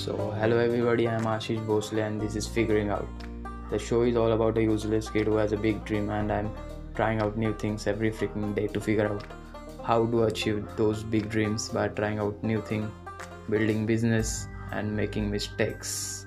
So, hello everybody, I am Ashish Bhosle and this is Figuring Out. The show is all about a useless kid who has a big dream and I'm trying out new things every freaking day to figure out how to achieve those big dreams by trying out new things, building business and making mistakes.